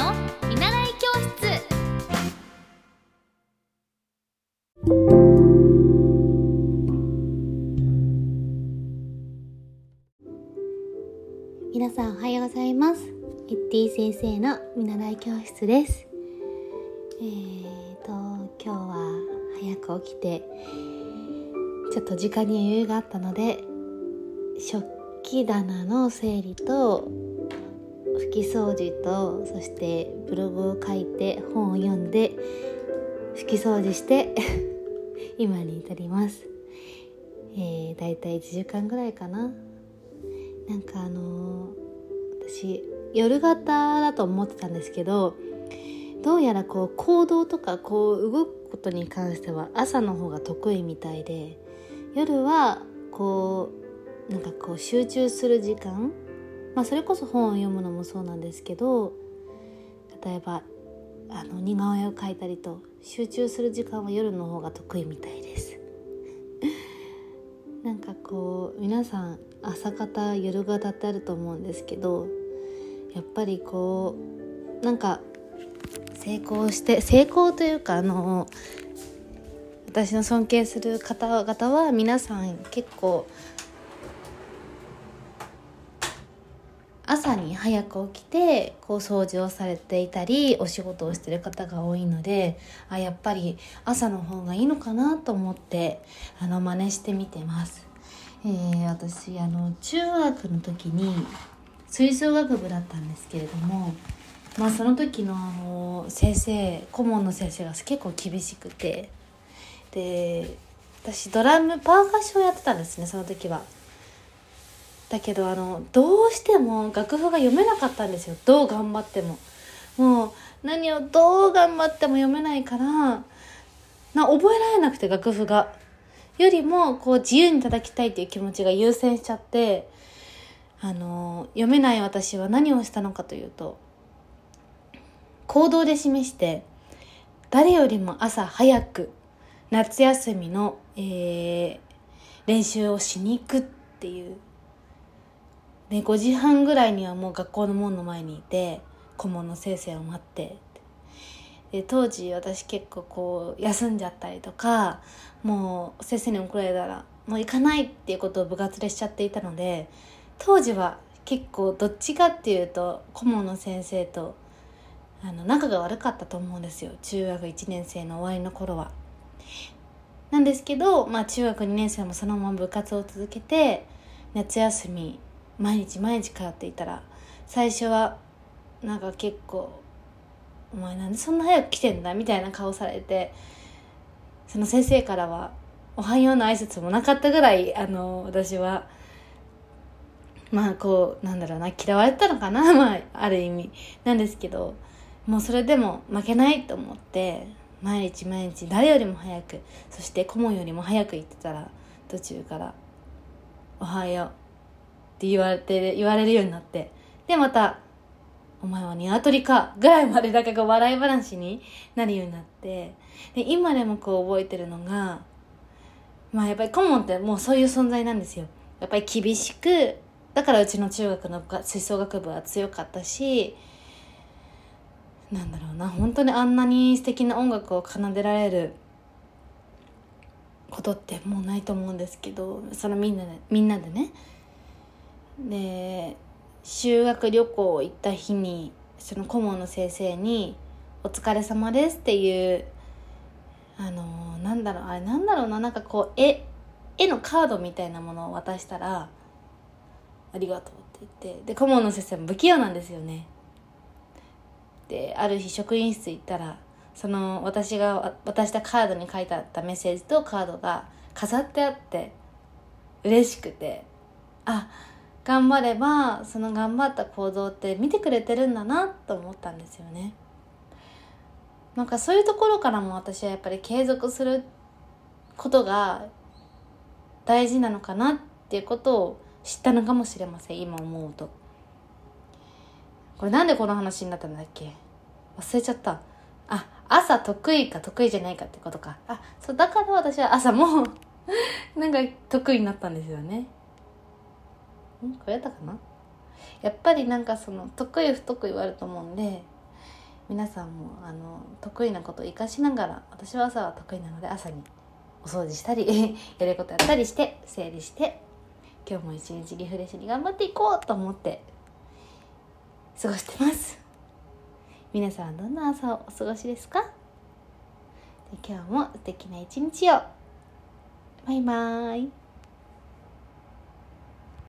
の見習い教室。皆さんおはようございます。エッティ先生の見習い教室です。えーと今日は早く起きてちょっと時間に余裕があったので食器棚の整理と拭き掃除とそしてブログを書いて本を読んで拭き掃除して 今に至ります。えー、だいたい1時間ぐらいかな。なんかあのー私夜型だと思ってたんですけどどうやらこう行動とかこう動くことに関しては朝の方が得意みたいで夜はこうなんかこう集中する時間まあそれこそ本を読むのもそうなんですけど例えばあの似顔絵を描いたりと集中する時間は夜の方が得意みたいです。なんかこう皆さん朝方夜型ってあると思うんですけどやっぱりこうなんか成功して成功というかあの私の尊敬する方々は皆さん結構朝に早く起きてこう掃除をされていたりお仕事をしてる方が多いのであやっぱり朝の方がいいのかなと思ってあの真似してみてます。えー、私あの中学の時に吹奏楽部だったんですけれどもまあその時のあの先生顧問の先生が結構厳しくてで私ドラムパーカッションやってたんですねその時は。だけどあのどうしても楽譜が読めなかったんですよどう頑張っても。もう何をどう頑張っても読めないからな覚えられなくて楽譜が。よりもこう自由に叩きたいっていう気持ちが優先しちゃってあの読めない私は何をしたのかというと行動で示して誰よりも朝早く夏休みの、えー、練習をしに行くっていうで5時半ぐらいにはもう学校の門の前にいて顧問の先生を待ってで当時私結構こう休んじゃったりとかもう先生に怒られたらもう行かないっていうことを部活でしちゃっていたので当時は結構どっちかっていうと顧問の先生とあの仲が悪かったと思うんですよ中学1年生の終わりの頃は。なんですけど、まあ、中学2年生もそのまま部活を続けて夏休み毎日毎日通っていたら最初はなんか結構「お前なんでそんな早く来てんだ?」みたいな顔されてその先生からは「おはよう」の挨拶もなかったぐらいあの私はまあこうなんだろうな嫌われたのかな？まあある意味。なんですけどもうそれでも負けないと思って毎日毎日誰よりも早くそして顧問よりも早く行ってたら途中から「おはよう」って言われて言われるようになって。でまた「お前は鶏か」ぐらいまでだけこう笑い話になるようになって。で今でもこう覚えてるのがまあやっぱり顧問ってもうそういう存在なんですよ。やっぱり厳しくだからうちの中学の吹奏楽部は強かったしなんだろうな本当にあんなに素敵な音楽を奏でられることってもうないと思うんですけどそのみんなでみんなでねで修学旅行行った日にその顧問の先生に「お疲れ様です」っていうあのなんだろうあれなんだろうななんかこう絵絵のカードみたいなものを渡したら「ありがとう」って言ってで顧問の先生も不器用なんですよね。である日職員室行ったらその私が渡したカードに書いてあったメッセージとカードが飾ってあって嬉しくてあっ頑張ればその頑張った行動って見てくれてるんだなと思ったんですよね。なんかそういうところからも私はやっぱり継続することが大事なのかなっていうことを知ったのかもしれません今思うと。これなんでこの話になったんだっけ？忘れちゃったあ朝得意か得意じゃないかってことかあそうだから私は朝も なんか得意になったんですよねんこれやったかな？やっぱりなんかその得意不得意はあると思うんで皆さんもあの得意なことを活かしながら私は朝は得意なので朝にお掃除したり やることやったりして整理して今日も一日リフレッシュに頑張っていこうと思って過ごしてます。皆さんどんな朝をお過ごしですか？今日も素敵な一日を。バイバーイ。